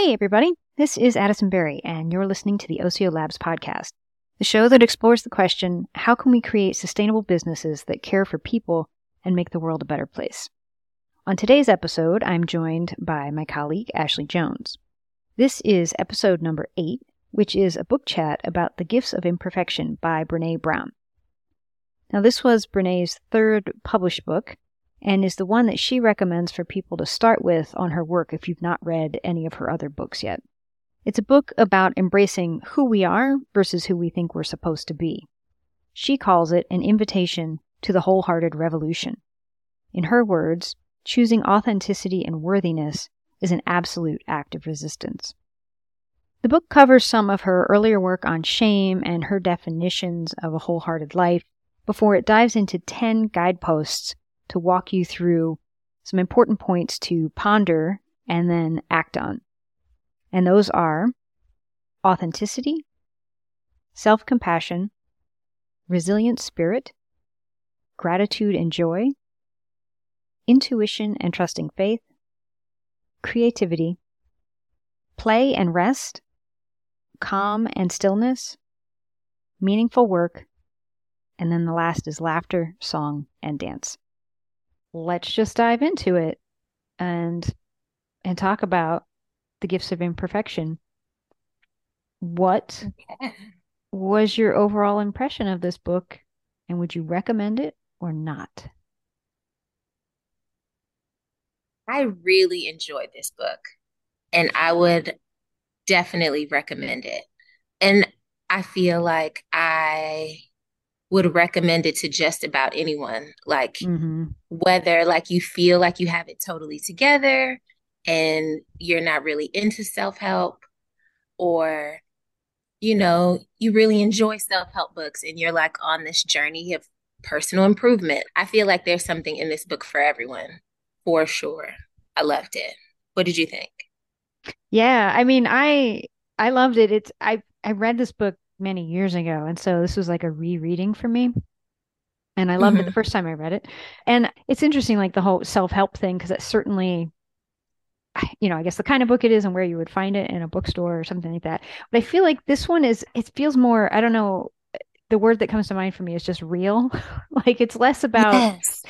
Hey, everybody. This is Addison Berry, and you're listening to the Osio Labs podcast, the show that explores the question how can we create sustainable businesses that care for people and make the world a better place? On today's episode, I'm joined by my colleague, Ashley Jones. This is episode number eight, which is a book chat about The Gifts of Imperfection by Brené Brown. Now, this was Brené's third published book, and is the one that she recommends for people to start with on her work if you've not read any of her other books yet. It's a book about embracing who we are versus who we think we're supposed to be. She calls it an invitation to the wholehearted revolution. In her words, choosing authenticity and worthiness is an absolute act of resistance. The book covers some of her earlier work on shame and her definitions of a wholehearted life before it dives into 10 guideposts to walk you through some important points to ponder and then act on. And those are authenticity, self compassion, resilient spirit, gratitude and joy, intuition and trusting faith, creativity, play and rest, calm and stillness, meaningful work, and then the last is laughter, song, and dance let's just dive into it and and talk about the gifts of imperfection. What was your overall impression of this book and would you recommend it or not? I really enjoyed this book and I would definitely recommend it. And I feel like I would recommend it to just about anyone. Like mm-hmm. whether like you feel like you have it totally together and you're not really into self-help or you know, you really enjoy self-help books and you're like on this journey of personal improvement. I feel like there's something in this book for everyone. For sure. I loved it. What did you think? Yeah, I mean, I I loved it. It's I I read this book many years ago. And so this was like a rereading for me. And I loved mm-hmm. it the first time I read it. And it's interesting, like the whole self help thing, because it's certainly, you know, I guess the kind of book it is and where you would find it in a bookstore or something like that. But I feel like this one is, it feels more, I don't know, the word that comes to mind for me is just real. like it's less about yes.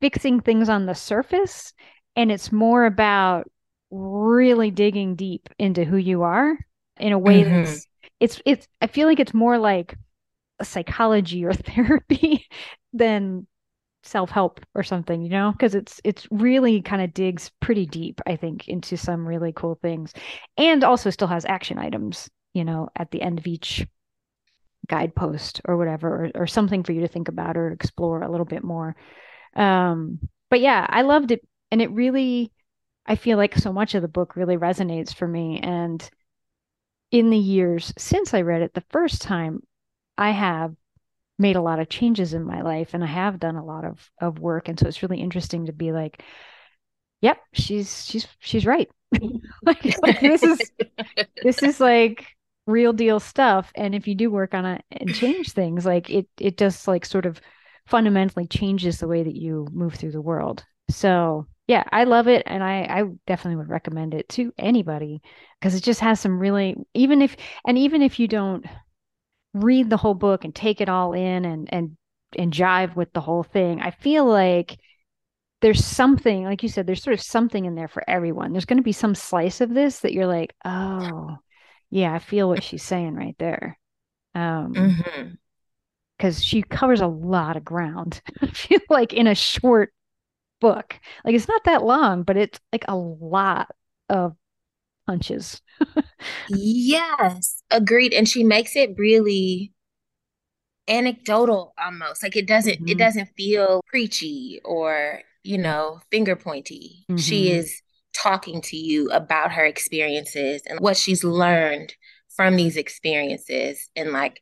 fixing things on the surface and it's more about really digging deep into who you are in a way mm-hmm. that's it's it's I feel like it's more like a psychology or therapy than self-help or something you know? Because it's it's really kind of digs pretty deep i think into some really cool things. And also still has action items you know at the end of each guidepost or whatever or, or something for you to think about or explore a little bit more. Um but yeah i loved it. And it really i feel like so much of the book really resonates for me. And in the years since I read it the first time, I have made a lot of changes in my life and I have done a lot of of work and so it's really interesting to be like yep she's she's she's right. Like, like this is this is like real deal stuff and if you do work on it and change things like it it just like sort of fundamentally changes the way that you move through the world. So yeah, I love it, and I I definitely would recommend it to anybody because it just has some really even if and even if you don't read the whole book and take it all in and and and jive with the whole thing, I feel like there's something like you said there's sort of something in there for everyone. There's going to be some slice of this that you're like, oh, yeah, I feel what she's saying right there. Um, mm-hmm because she covers a lot of ground. I feel like in a short book. Like it's not that long, but it's like a lot of punches. yes, agreed. And she makes it really anecdotal almost. Like it doesn't mm-hmm. it doesn't feel preachy or, you know, finger pointy. Mm-hmm. She is talking to you about her experiences and what she's learned from these experiences and like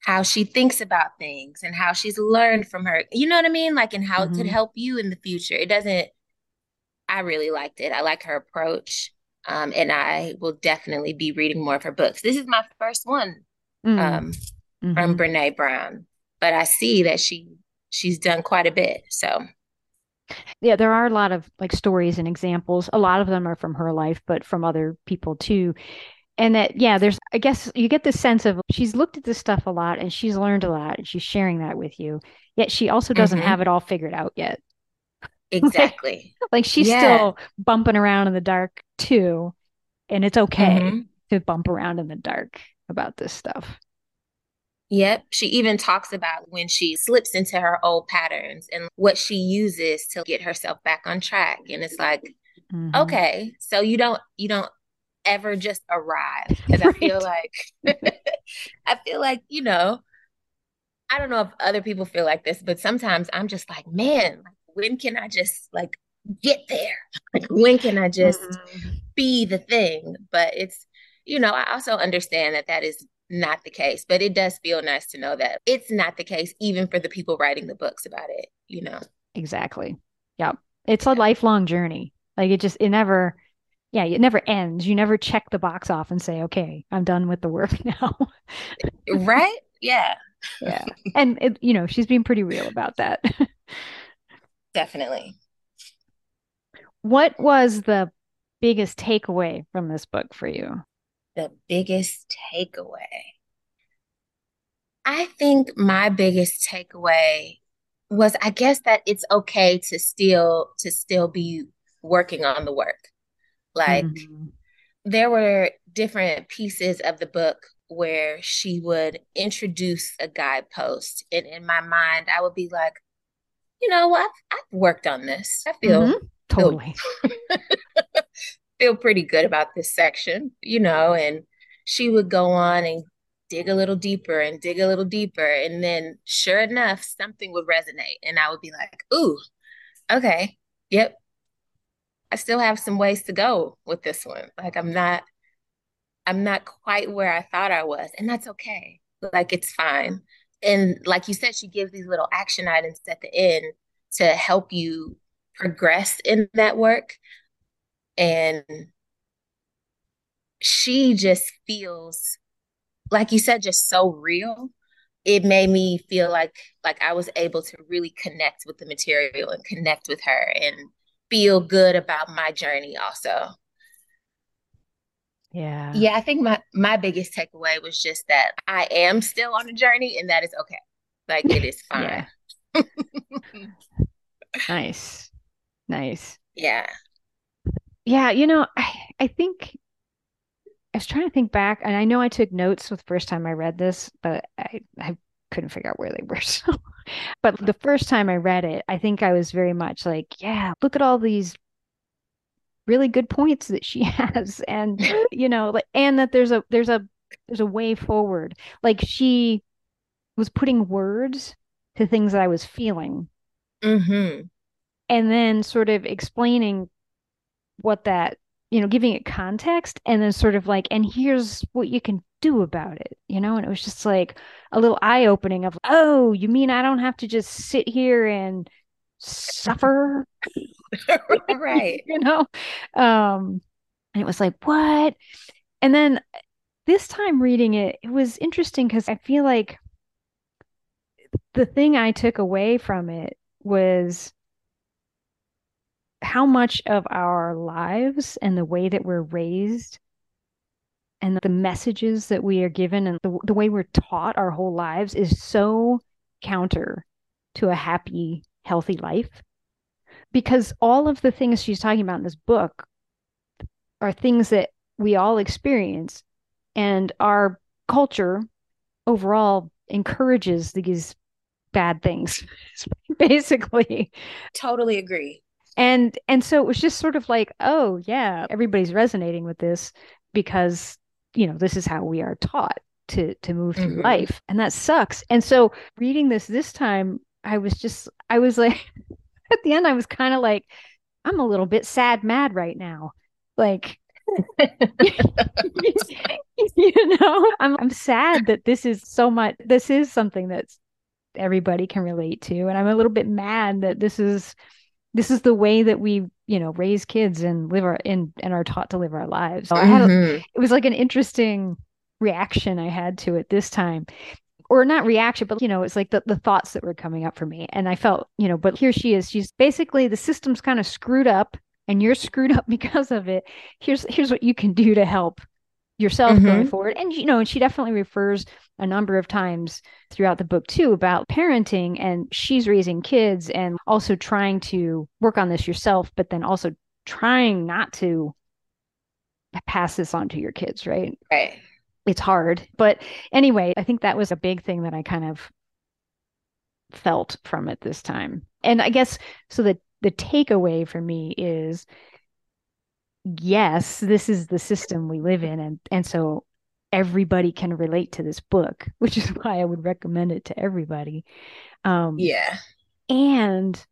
how she thinks about things and how she's learned from her. You know what I mean? Like, and how mm-hmm. it could mm-hmm. help you in the future. It doesn't, I really liked it. I like her approach. Um, and I will definitely be reading more of her books. This is my first one mm. um, mm-hmm. from Brené Brown, but I see that she she's done quite a bit. So Yeah, there are a lot of like stories and examples. A lot of them are from her life, but from other people too. And that, yeah, there's, I guess you get the sense of she's looked at this stuff a lot and she's learned a lot and she's sharing that with you. Yet she also doesn't Mm-hmm. have it all figured out yet. Exactly. like she's Yeah. still bumping around in the dark too. And it's okay Mm-hmm. to bump around in the dark about this stuff. Yep. She even talks about when she slips into her old patterns and what she uses to get herself back on track. And it's like, Mhm. okay, so you don't you don't ever just arrive. Because I feel like I feel like, you know, I don't know if other people feel like this, but sometimes I'm just like, man, when can I just like get there? Like when can I just Mhm. be the thing? But it's, you know, I also understand that that is not the case, but it does feel nice to know that it's not the case, even for the people writing the books about it, you know? Exactly. Yep. It's a lifelong journey. Like it just, it never, yeah, it never ends. You never check the box off and say, okay, I'm done with the work now. Right? Yeah, yeah. And, it, you know, she's being pretty real about that. definitely. what was the biggest takeaway from this book for you? The biggest takeaway. I think my biggest takeaway was I guess that it's okay to still to still be working on the work. Like Mhm. there were different pieces of the book where she would introduce a guidepost and in my mind I would be like, you know, I've, I've worked on this. I feel Mhm. Totally. feel pretty good about this section, you know, and she would go on and dig a little deeper and dig a little deeper. And then sure enough, something would resonate. And I would be like, ooh, okay, yep. I still have some ways to go with this one. Like I'm not I'm not quite where I thought I was. And that's okay. Like it's fine. And like you said, she gives these little action items at the end to help you progress in that work. And she just feels, like you said, just so real. It made me feel like like I was able to really connect with the material and connect with her and feel good about my journey also. Yeah. Yeah, I think my my biggest takeaway was just that I am still on a journey and that is okay. Like it is fine. Nice. Nice. Yeah. Yeah, you know, I, I think I was trying to think back, and I know I took notes the first time I read this, but I, I couldn't figure out where they were. So, but the first time I read it, I think I was very much like, yeah, look at all these really good points that she has, and you know, like, and that there's a there's a there's a way forward. Like she was putting words to things that I was feeling, Mm-hmm. and then sort of explaining what that, you know, giving it context and then sort of like, and here's what you can do about it, you know? And it was just like a little eye opening of, oh, you mean I don't have to just sit here and suffer, Right. you know? Um, and it was like, what? And then this time reading it, it was interesting because I feel like the thing I took away from it was how much of our lives and the way that we're raised and the messages that we are given and the, the way we're taught our whole lives is so counter to a happy, healthy life. Because all of the things she's talking about in this book are things that we all experience, and our culture overall encourages these bad things, basically. Totally agree. And and so it was just sort of like, oh yeah, everybody's resonating with this because, you know, this is how we are taught to to move through Mhm. life. And that sucks. And so reading this this time, I was just I was like at the end I was kind of like I'm a little bit sad mad right now. Like you know, I'm I'm sad that this is so much this is something that's everybody can relate to and I'm a little bit mad that this is this is the way that we, you know, raise kids and live our in and are taught to live our lives. So I had a, Mhm. it was like an interesting reaction I had to it this time. or not reaction, but you know, it's like the, the thoughts that were coming up for me. And I felt, you know, but here she is. She's basically the system's kind of screwed up and you're screwed up because of it. Here's here's what you can do to help yourself mm-hmm. going forward. And you know, and she definitely refers a number of times throughout the book too about parenting and she's raising kids and also trying to work on this yourself, but then also trying not to pass this on to your kids, right? Right. It's hard. But anyway, I think that was a big thing that I kind of felt from it this time. And I guess so the the takeaway for me is yes, this is the system we live in and and so everybody can relate to this book, which is why I would recommend it to everybody. Um Yeah. And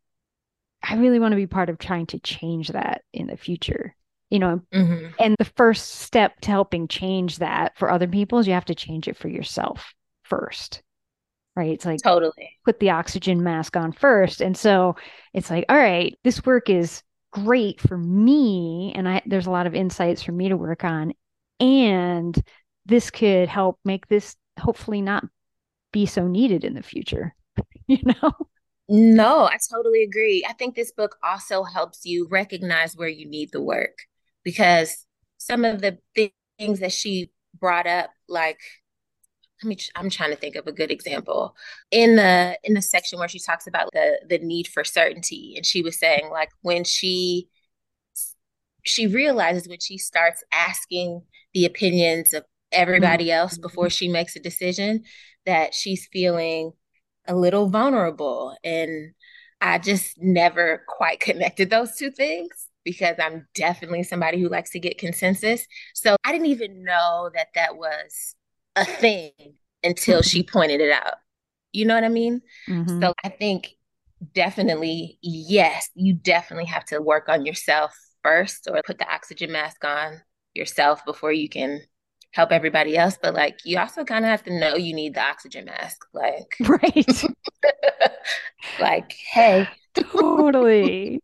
I really want to be part of trying to change that in the future. You know, mm-hmm. and the first step to helping change that for other people is you have to change it for yourself first. Right. It's like totally put the oxygen mask on first. And so it's like, all right, this work is great for me. And I there's a lot of insights for me to work on. And this could help make this hopefully not be so needed in the future. you know? No, I totally agree. I think this book also helps you recognize where you need the work because some of the things that she brought up, like, let me, I'm trying to think of a good example in the in the section where she talks about the the need for certainty, and she was saying like when she she realizes when she starts asking the opinions of everybody mm-hmm. else before she makes a decision that she's feeling a little vulnerable. And I just never quite connected those two things because I'm definitely somebody who likes to get consensus. So I didn't even know that that was a thing until she pointed it out. You know what I mean? Mm-hmm. So I think definitely, yes, you definitely have to work on yourself first or put the oxygen mask on yourself before you can help everybody else. But like you also kind of have to know you need the oxygen mask like right. Like hey. Totally.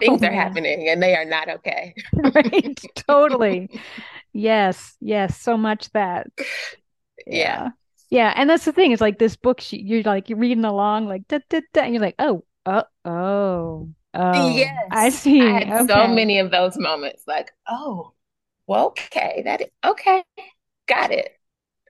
Things oh, are happening and they are not okay. Right. Totally yes yes so much that yeah. yeah and that's the thing it's like this book you're like you're reading along like da, da, da, and you're like oh oh oh oh yes i see I had okay. so many of those moments like oh well, okay, that is, okay, got it.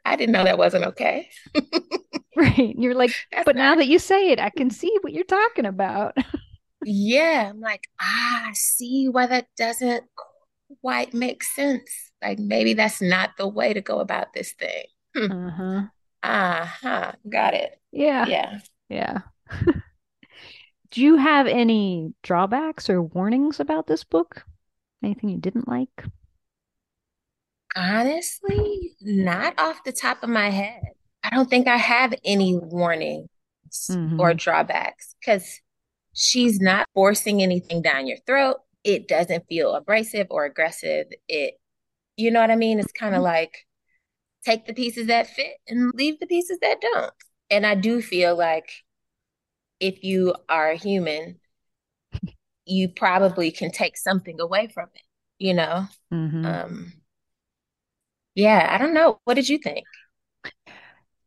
I didn't know that wasn't okay. right. You're like, That's but now that you say it, I can see what you're talking about. yeah. I'm like, ah, I see why that doesn't quite make sense. Like maybe that's not the way to go about this thing. Hmm. Uh-huh. Uh-huh. Got it. Yeah. Yeah. Yeah. Do you have any drawbacks or warnings about this book? Anything you didn't like? Honestly, not off the top of my head. I don't think I have any warnings mm-hmm. or drawbacks because she's not forcing anything down your throat. It doesn't feel abrasive or aggressive. It, you know what I mean? It's kind of mm-hmm. like take the pieces that fit and leave the pieces that don't. And I do feel like if you are a human, you probably can take something away from it, you know? Mm-hmm. Um, yeah, I don't know. What did you think?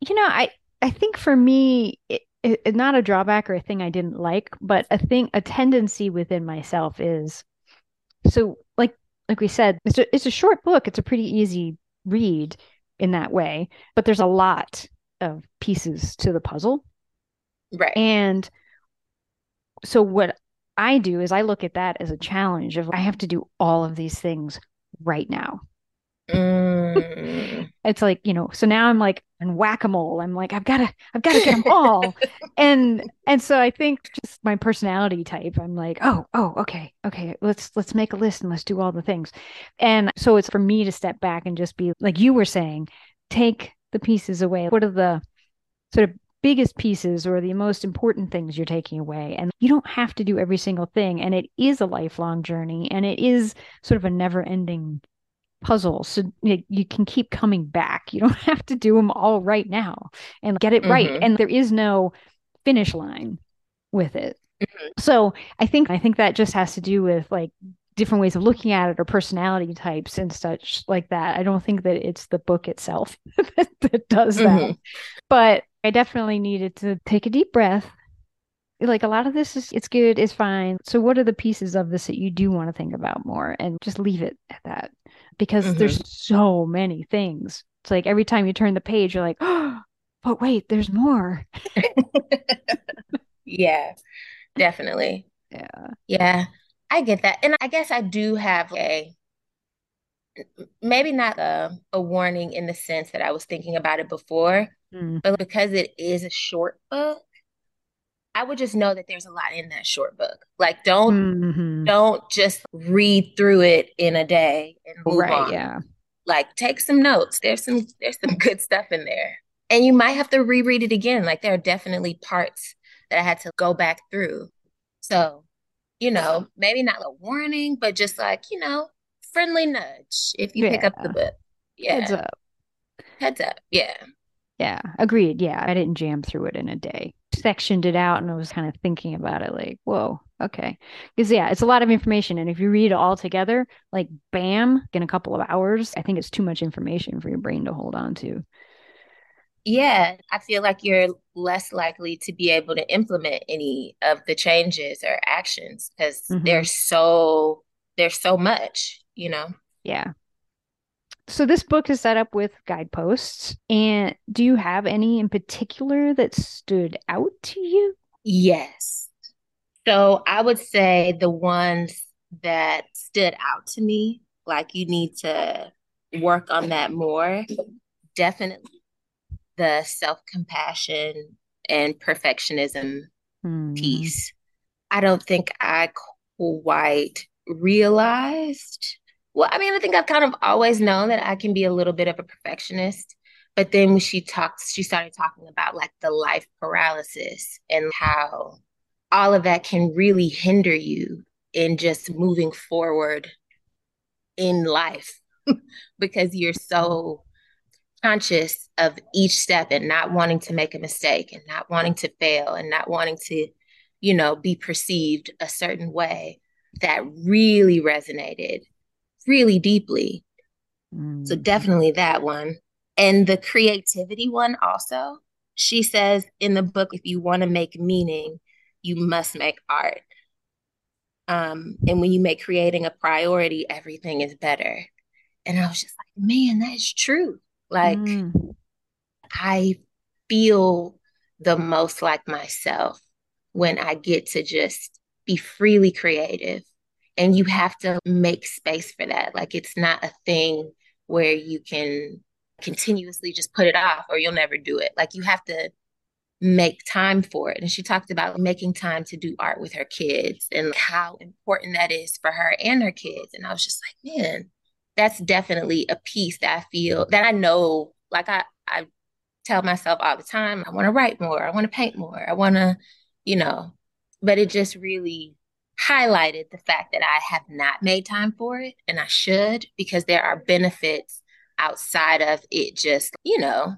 You know, I I think for me, it, it, not a drawback or a thing I didn't like, but a thing, a tendency within myself is so like like we said, it's a, it's a short book. It's a pretty easy read in that way, but there's a lot of pieces to the puzzle. Right. And so what I do is I look at that as a challenge of I have to do all of these things right now. Mm. it's like, you know, so now I'm like in whack-a-mole. I'm like, I've gotta, I've gotta get them all. and and so I think just my personality type, I'm like, oh, oh, okay, okay, let's let's make a list and let's do all the things. And so it's for me to step back and just be like you were saying, take the pieces away. What are the sort of biggest pieces or the most important things you're taking away. And you don't have to do every single thing. And it is a lifelong journey and it is sort of a never ending puzzles so you, can keep coming back you don't have to do them all right now and get it mm-hmm. right and there is no finish line with it mm-hmm. so i think i think that just has to do with like different ways of looking at it or personality types and such like that. I don't think that it's the book itself that, that, does that. Mm-hmm. But I definitely needed to take a deep breath. Like a lot of this is it's good, it's fine. So what are the pieces of this that you do want to think about more and just leave it at that? Because mm-hmm. there's so many things. It's like every time you turn the page, you're like, oh, but wait, there's more. yeah, definitely. Yeah. Yeah. I get that. And I guess I do have a maybe not a, a warning in the sense that I was thinking about it before, mm. but because it is a short book, I would just know that there's a lot in that short book. Like don't mm-hmm. don't just read through it in a day and move right, on. Yeah. Like take some notes. There's some there's some good stuff in there. And you might have to reread it again. Like there are definitely parts that I had to go back through. So you know, maybe not a warning, but just like, you know, friendly nudge if you yeah. pick up the book. Yeah. Heads up. Heads up. Yeah. Yeah. Agreed. Yeah. I didn't jam through it in a day. Sectioned it out and I was kind of thinking about it like, whoa, okay. Because, yeah, it's a lot of information. And if you read it all together, like bam, in a couple of hours, I think it's too much information for your brain to hold on to yeah, I feel like you're less likely to be able to implement any of the changes or actions because mm-hmm. there's so there's so much, you know. Yeah. So this book is set up with guideposts. And do you have any in particular that stood out to you? Yes. So I would say the ones that stood out to me, like you need to work on that more, definitely the self compassion and perfectionism mm. piece. I don't think I quite realized. Well, I mean, I think I've kind of always known that I can be a little bit of a perfectionist. But then when she talked, she started talking about like the life paralysis and how all of that can really hinder you in just moving forward in life because you're so conscious of each step and not wanting to make a mistake and not wanting to fail and not wanting to, you know, be perceived a certain way that really resonated really deeply. Mm. So definitely that one. And the creativity one also. She says in the book, if you want to make meaning, you must make art. Um, and when you make creating a priority, everything is better. And I was just like, man, that is true. Like mm. I feel the most like myself when I get to just be freely creative. And you have to make space for that. Like it's not a thing where you can continuously just put it off or you'll never do it. Like you have to make time for it. And she talked about making time to do art with her kids and how important that is for her and her kids. And I was just like, man, that's definitely a piece that I feel that I know, like I, I tell myself all the time, I want to write more, I want to paint more, I want to, you know, but it just really highlighted the fact that I have not made time for it and I should because there are benefits outside of it just, you know,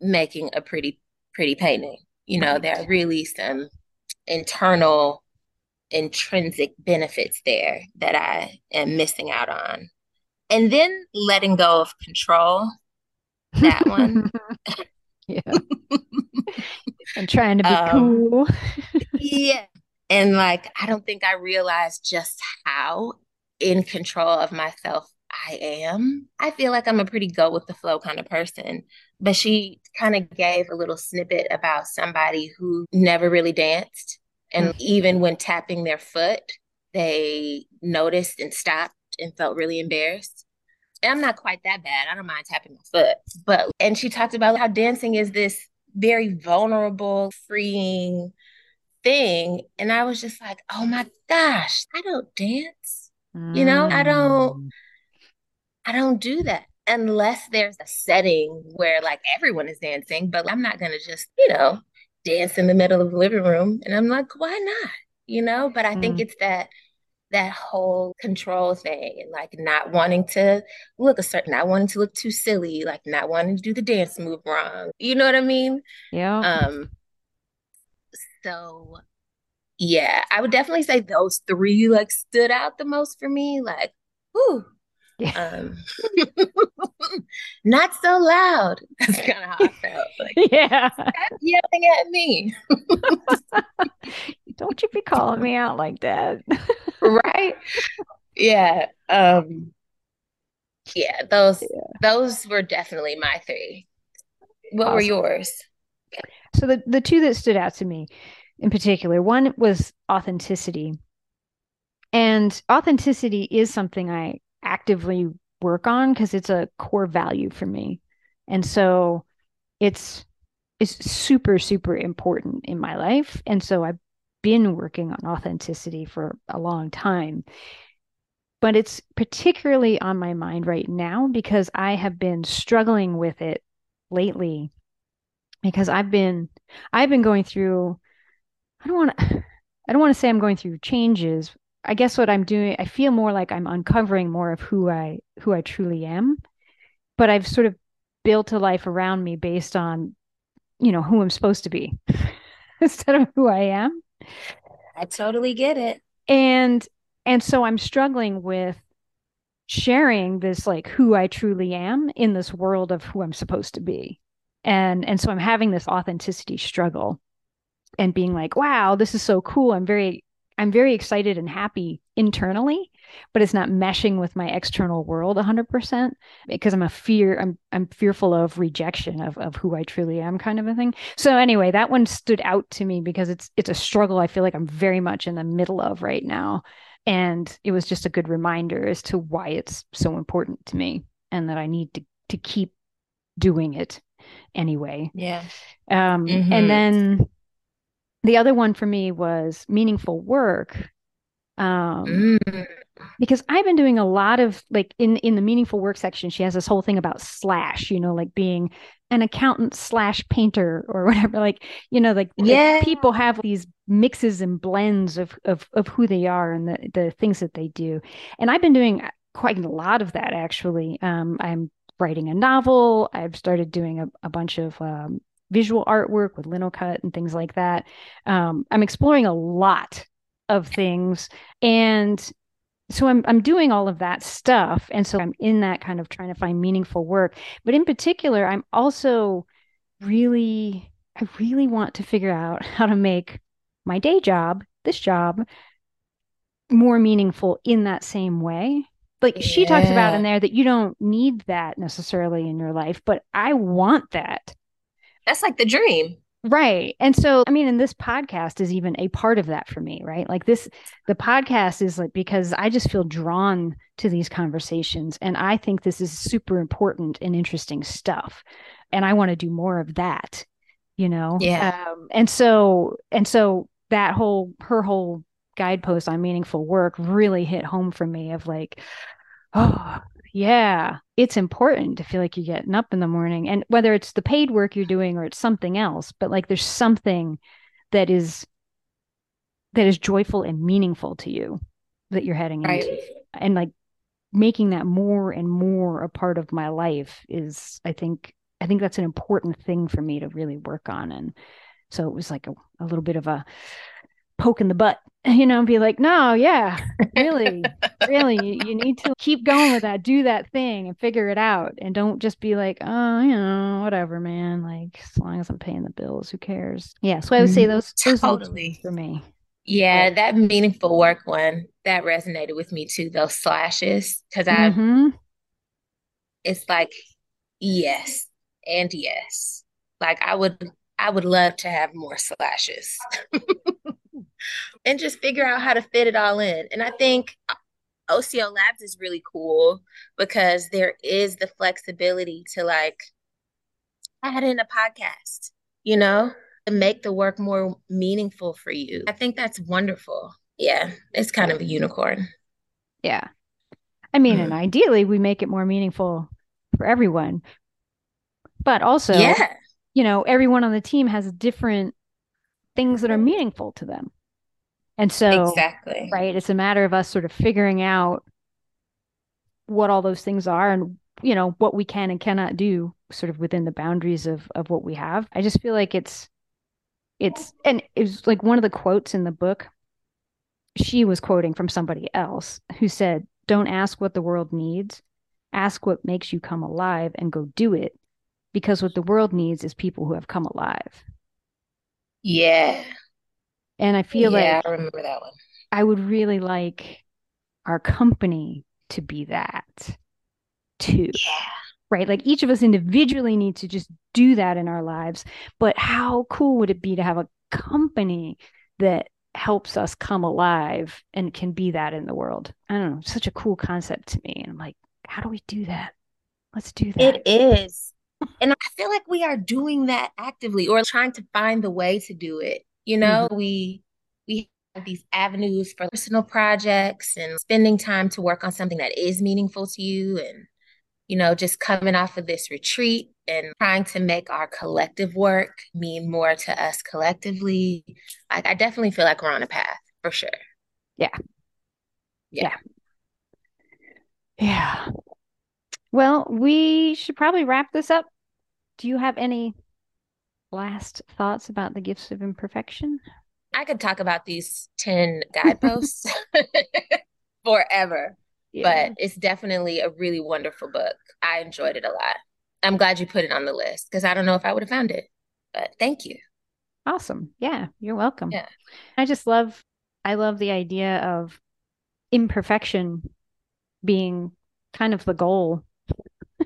making a pretty, pretty painting. You know, there are really some internal, intrinsic benefits there that I am missing out on and then letting go of control. That one. yeah. and trying to be um, cool. yeah. And like, I don't think I realized just how in control of myself I am. I feel like I'm a pretty go with the flow kind of person. But she kind of gave a little snippet about somebody who never really danced. And mm-hmm. even when tapping their foot, they noticed and stopped and felt really embarrassed. And I'm not quite that bad. I don't mind tapping my foot. But, and she talked about how dancing is this very vulnerable, freeing thing. And I was just like, oh my gosh, I don't dance. Mm. You know, I don't, mm. I don't do that unless there's a setting where like everyone is dancing, but I'm not going to just, you know, dance in the middle of the living room. And I'm like, why not? You know, but I mm. think it's that that whole control thing and like not wanting to look a certain, not wanting to look too silly, like not wanting to do the dance move wrong. You know what I mean? Yeah. Um. So, yeah, I would definitely say those three like stood out the most for me. Like, whew. Yeah. Um, not so loud. That's kind of how I felt. Like, yeah. yelling at me. Don't you be calling me out like that. right? Yeah. Um yeah, those yeah. those were definitely my three. What awesome. were yours? So the the two that stood out to me in particular, one was authenticity. And authenticity is something I actively work on because it's a core value for me. And so it's it's super super important in my life and so I've been working on authenticity for a long time but it's particularly on my mind right now because I have been struggling with it lately because I've been I've been going through I don't want to I don't want to say I'm going through changes. I guess what I'm doing I feel more like I'm uncovering more of who I who I truly am. But I've sort of built a life around me based on you know who I'm supposed to be instead of who I am. I totally get it. And and so i'm struggling with sharing this like who i truly am in this world of who i'm supposed to be and and so i'm having this authenticity struggle and being like wow this is so cool. I'm very i'm very excited and happy internally but it's not meshing with my external world 100% because i'm a fear i'm i'm fearful of rejection of of who i truly am kind of a thing. So anyway that one stood out to me because it's it's a struggle i feel like i'm very much in the middle of right now. And it was just a good reminder as to why it's so important to me and that I need to to keep doing it anyway. Yeah. Um, mm-hmm. and then the other one for me was meaningful work. Um, mm. because I've been doing a lot of like in in the meaningful work section, she has this whole thing about slash, you know, like being an accountant slash painter or whatever. Like, you know, like, yeah. Like people have these mixes and blends of, of of who they are and the the things that they do. And I've been doing quite a lot of that actually. Um, I'm writing a novel. I've started doing a, a bunch of um, visual artwork with Linocut and things like that. Um, I'm exploring a lot of things and so I'm I'm doing all of that stuff and so I'm in that kind of trying to find meaningful work but in particular I'm also really I really want to figure out how to make my day job this job more meaningful in that same way like yeah. she talks about in there that you don't need that necessarily in your life but I want that that's like the dream Right. And so, I mean, and this podcast is even a part of that for me, right? Like this, the podcast is like because I just feel drawn to these conversations and I think this is super important and interesting stuff. And I want to do more of that, you know? Yeah. Um, and so, and so that whole, her whole guidepost on meaningful work really hit home for me of like, oh, yeah, it's important to feel like you're getting up in the morning. And whether it's the paid work you're doing or it's something else, but like there's something that is that is joyful and meaningful to you that you're heading right. into. And like making that more and more a part of my life is I think I think that's an important thing for me to really work on. And so it was like a, a little bit of a poke in the butt, you know, and be like, no, yeah, really, really, you, you, need to keep going with that, do that thing and figure it out. And don't just be like, oh, you know, whatever, man. Like, as long as I'm paying the bills, who cares? Yeah. So I would say those, those totally for me. Yeah, that meaningful work one that resonated with me too, those slashes. Cause I, mm-hmm. it's like, yes, and yes. Like I would, I would love to have more slashes. and just figure out how to fit it all in. And I think Osio Labs is really cool because there is the flexibility to like add in a podcast, you know, to make the work more meaningful for you. I think that's wonderful. Yeah, it's kind of a unicorn. Yeah. I mean, mm. and ideally we make it more meaningful for everyone. But also, yeah. you know, everyone on the team has different things that are meaningful to them. And so, exactly. Right. It's a matter of us sort of figuring out what all those things are and, you know, what we can and cannot do sort of within the boundaries of, of what we have. I just feel like it's, it's and it was like one of the quotes in the book she was quoting from somebody else who said don't ask what the world needs ask what makes you come alive and go do it because what the world needs is people who have come alive yeah and i feel yeah like i remember that one i would really like our company to be that too yeah right? Like each of us individually need to just do that in our lives. But how cool would it be to have a company that helps us come alive and can be that in the world? I don't know, such a cool concept to me. And I'm like, how do we do that? Let's do that. It is. And I feel like we are doing that actively or trying to find the way to do it. You know, mm-hmm. we we have these avenues for personal projects and spending time to work on something that is meaningful to you and you know, just coming off of this retreat and trying to make our collective work mean more to us collectively. Like, I definitely feel like we're on a path for sure. Yeah. Yeah. Yeah. Well, we should probably wrap this up. Do you have any last thoughts about the gifts of imperfection? I could talk about these 10 guideposts forever. Yeah. But it's definitely a really wonderful book. I enjoyed it a lot. I'm glad you put it on the list because I don't know if I would have found it. But thank you. Awesome. Yeah, you're welcome. Yeah. I just love I love the idea of imperfection being kind of the goal.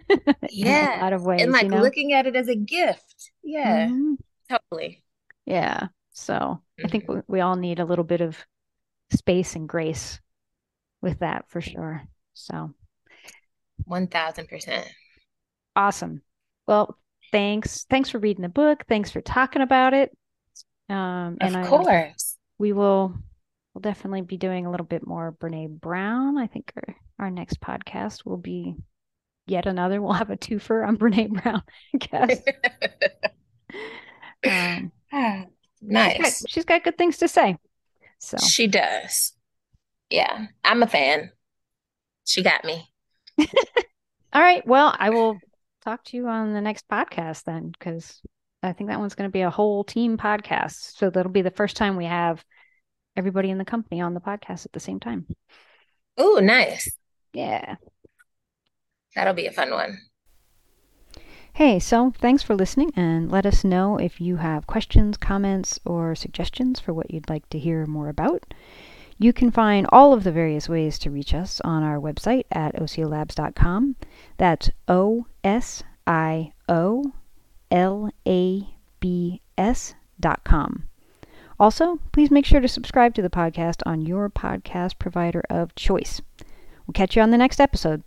yeah. a lot of ways. And like you know? looking at it as a gift. Yeah. Mm-hmm. Totally. Yeah. So mm-hmm. I think mm-hmm. we, we all need a little bit of space and grace with that for sure. So 1000%. Awesome. Well, thanks. Thanks for reading the book. Thanks for talking about it. Um, and of course. I, we will we'll definitely be doing a little bit more Brené Brown. I think our, our next podcast will be yet another. We'll have a twofer on Brené Brown, I guess. um, nice. She's got, she's got good things to say. So she does yeah, I'm a fan. She got me. All right. Well, I will talk to you on the next podcast then, because I think that one's going to be a whole team podcast. So that'll be the first time we have everybody in the company on the podcast at the same time. Oh, nice. Yeah. That'll be a fun one. Hey, so thanks for listening and let us know if you have questions, comments, or suggestions for what you'd like to hear more about. You can find all of the various ways to reach us on our website at osiolabs.com. That's O S I O L A B S.com. Also, please make sure to subscribe to the podcast on your podcast provider of choice. We'll catch you on the next episode.